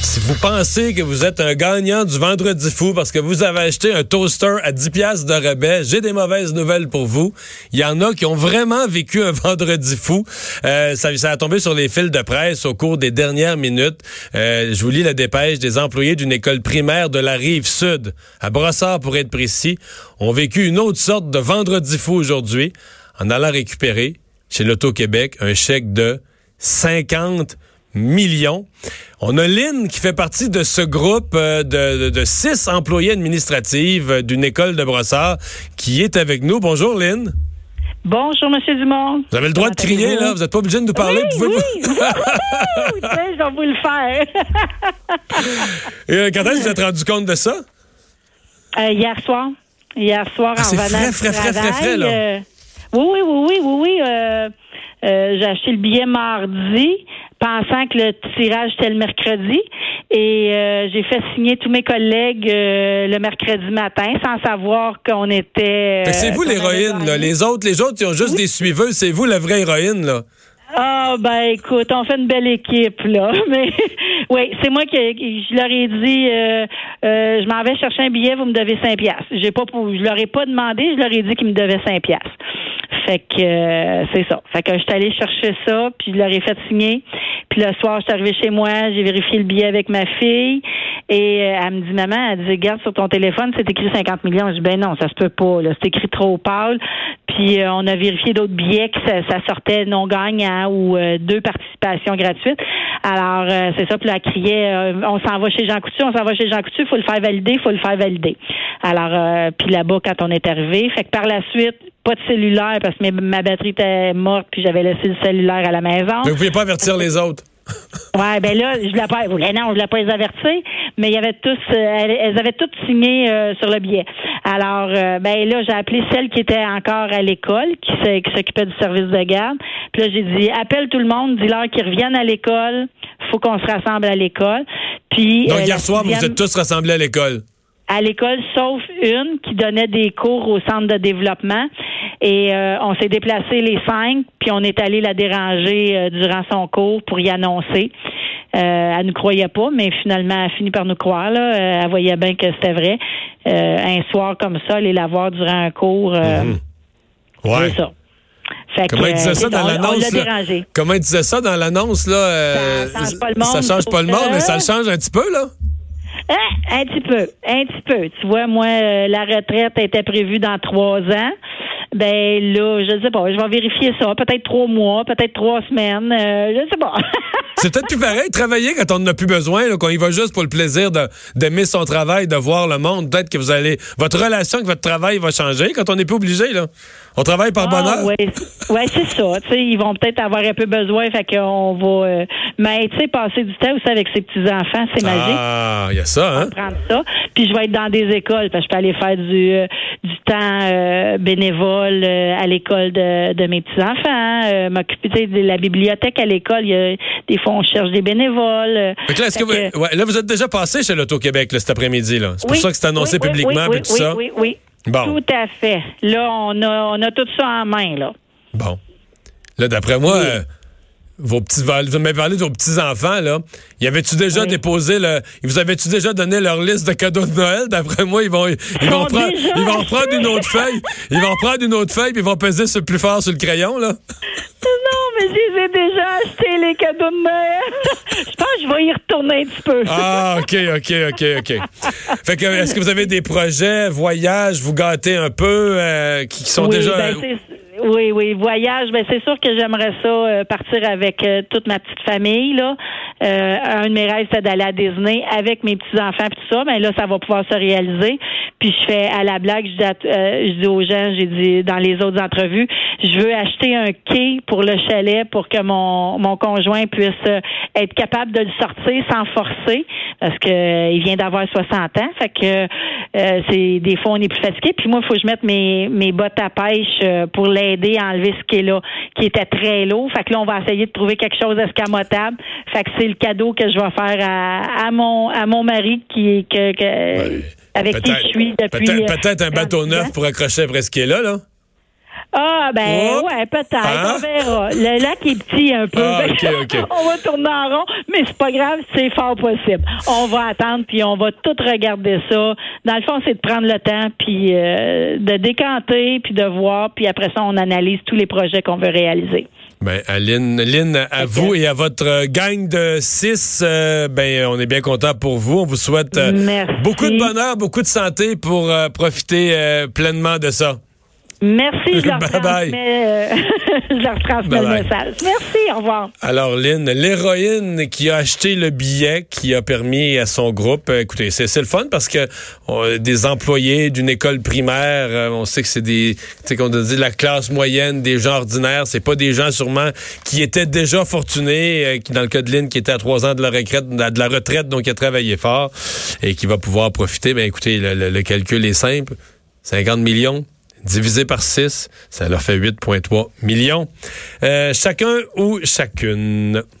Si vous pensez que vous êtes un gagnant du vendredi fou parce que vous avez acheté un toaster à 10 pièces de rabais, j'ai des mauvaises nouvelles pour vous. Il y en a qui ont vraiment vécu un vendredi fou. Euh, ça, ça, a tombé sur les fils de presse au cours des dernières minutes. Euh, je vous lis la dépêche des employés d'une école primaire de la rive sud, à Brossard pour être précis, ont vécu une autre sorte de vendredi fou aujourd'hui en allant récupérer chez l'Auto-Québec un chèque de 50 millions. On a Lynn qui fait partie de ce groupe euh, de, de, six employés administratifs euh, d'une école de Brossard qui est avec nous. Bonjour Lynn. Bonjour, Monsieur Dumont. Vous avez le droit de crier, là. Vous n'êtes pas obligé de nous parler. Oui, Pouvez oui. je vais vous le faire. Et, euh, quand est-ce que vous êtes rendu compte de ça? Euh, hier soir. Hier soir, ah, en revenant frais, frais, frais, frais, frais, là. Euh, oui, oui, oui, oui, oui, oui. J'ai acheté le billet mardi, pensant que le tirage était le mercredi. Et euh, j'ai fait signer tous mes collègues euh, le mercredi matin sans savoir qu'on était. c'est vous l'héroïne, là. Les autres, les autres, ils ont juste des suiveux. C'est vous la vraie héroïne, là. Ah ben écoute, on fait une belle équipe là, mais oui, c'est moi qui je leur ai dit euh, euh, je m'en vais chercher un billet, vous me devez 5 piastres. J'ai pas je leur ai pas demandé, je leur ai dit qu'ils me devaient 5 piastres. Fait que euh, c'est ça. Fait que j'étais allée chercher ça, puis je leur ai fait signer. Puis le soir, je suis arrivée chez moi, j'ai vérifié le billet avec ma fille. Et euh, elle me dit, maman, elle dit, regarde sur ton téléphone, c'est écrit 50 millions. Je dis, ben non, ça se peut pas. C'est écrit trop pâle. Puis euh, on a vérifié d'autres billets que ça, sortait non gagnant ou deux participations gratuites. Alors c'est ça. Puis là, elle criait, on s'en va chez Jean Coutu, on s'en va chez Jean Coutu, faut le faire valider, faut le faire valider. Alors puis là-bas, quand on est arrivé, fait que par la suite, pas de cellulaire parce que ma batterie était morte puis j'avais laissé le cellulaire à la maison. Mais vous pouvez pas avertir les autres. ouais, ben là, je voulais pas, non, je voulais pas les avertir, mais il y avait tous, euh, elles, avaient toutes signé euh, sur le billet. Alors, euh, ben là, j'ai appelé celle qui était encore à l'école, qui s'occupait du service de garde. Puis là, j'ai dit, appelle tout le monde, dis-leur qu'ils reviennent à l'école. Faut qu'on se rassemble à l'école. Puis. Donc hier soir, vous êtes tous rassemblés à l'école à l'école, sauf une qui donnait des cours au centre de développement. Et euh, on s'est déplacé les cinq, puis on est allé la déranger euh, durant son cours pour y annoncer. Euh, elle ne croyait pas, mais finalement, elle a fini par nous croire. Là. Euh, elle voyait bien que c'était vrai. un soir comme ça, aller la voir durant un cours, mhm. ouais. c'est ça. Comment il disait ça dans l'annonce? Comment il disait ça dans l'annonce? Là, ça change pas le monde. Ça change pas le monde, mais ça le change un petit peu, là? un petit peu, un petit peu. Tu vois, moi, la retraite était prévue dans trois ans. Ben là, je sais pas, je vais vérifier ça. Peut-être trois mois, peut-être trois semaines, euh, je sais pas. C'est peut-être plus pareil, travailler quand on n'en a plus besoin, qu'on y va juste pour le plaisir d'aimer son travail, de voir le monde. Peut-être que vous allez. Votre relation avec votre travail va changer quand on n'est plus obligé, là. On travaille par ah, bonheur. Oui, ouais, c'est ça. sais, ils vont peut-être avoir un peu besoin, fait qu'on va. Euh, mais tu sais, passer du temps aussi avec ses petits-enfants, c'est magique. Ah, il y a ça, hein? Prendre ça. Puis je vais être dans des écoles, parce que je peux aller faire du, euh, du temps euh, bénévole à l'école de, de mes petits-enfants, m'occuper de la bibliothèque à l'école. Il y a des fois, on cherche des bénévoles. là, est-ce que, vous, ouais, là, vous êtes déjà passé chez l'Auto-Québec cet après-midi, là. C'est pour ça que c'est annoncé publiquement, oui, tout ça? Oui, oui, oui. Tout à fait. Là, on a, on a tout ça en main, là. Bon. Là, d'après moi, euh, vos petits, vous m'avez parlé de vos petits-enfants, là. Y avait-tu déjà déposé le, vous avez-tu déjà donné leur liste de cadeaux de Noël? D'après moi, ils vont, ils, vont prendre, ils vont prendre une autre feuille. Ils vont prendre une autre feuille puis ils vont peser sur plus fort sur le crayon, là. Mais j'ai déjà acheté les cadeaux de Noël. je pense que je vais y retourner un petit peu. Ah, OK, OK, OK, OK. Fait que, est-ce que vous avez des projets, voyages, vous gâtez un peu, euh, qui sont déjà... Ben, Oui, oui, voyage. Ben c'est sûr que j'aimerais ça euh, partir avec euh, toute ma petite famille là. Euh, un de mes rêves c'est d'aller à Disney avec mes petits enfants et tout ça. Mais là, ça va pouvoir se réaliser. Puis je fais à la blague, je dis, je dis aux gens, j'ai dit dans les autres entrevues, je veux acheter un quai pour le chalet pour que mon mon conjoint puisse être capable de le sortir sans forcer parce que il vient d'avoir 60 ans. Fait que c'est des fois on est plus fatigué. Puis moi, faut que je mette mes mes bottes à pêche pour les aider à enlever ce qui est là, qui était très lourd. Fait que là, on va essayer de trouver quelque chose d'escamotable. Fait que c'est le cadeau que je vais faire à, mon à mon mari qui que, avec qui je suis depuis. Peut-être un bateau neuf pour accrocher après ce qui est là, là. Ah, ben, ouais, peut-être. Hein? On verra. Le lac est petit un peu. Ah, on va tourner en rond, mais c'est pas grave, c'est fort possible. On va attendre, puis on va tout regarder ça. Dans le fond, c'est de prendre le temps, puis euh, de décanter, puis de voir, puis après ça, on analyse tous les projets qu'on veut réaliser. Ben, Aline, Lynn, à vous et à votre gang de six, euh, ben, on est bien content pour vous. On vous souhaite euh, beaucoup de bonheur, beaucoup de santé pour profiter pleinement de ça. Merci, je leur transmets, euh, je leur transmets le message. Merci, au revoir. Alors, Lynn, l'héroïne qui a acheté le billet qui a permis à son groupe, euh, écoutez, c'est le fun parce que des employés d'une école primaire, euh, on sait que c'est des, tu sais, qu'on dit la classe moyenne, des gens ordinaires, c'est pas des gens sûrement qui étaient déjà fortunés, qui dans le cas de Lynn, qui était à trois ans de la retraite, de la retraite, donc qui a travaillé fort et qui va pouvoir profiter. Ben, écoutez, le, le calcul est simple. 50 millions, divisé par 6, ça leur fait 8,3 millions. Euh, chacun ou chacune.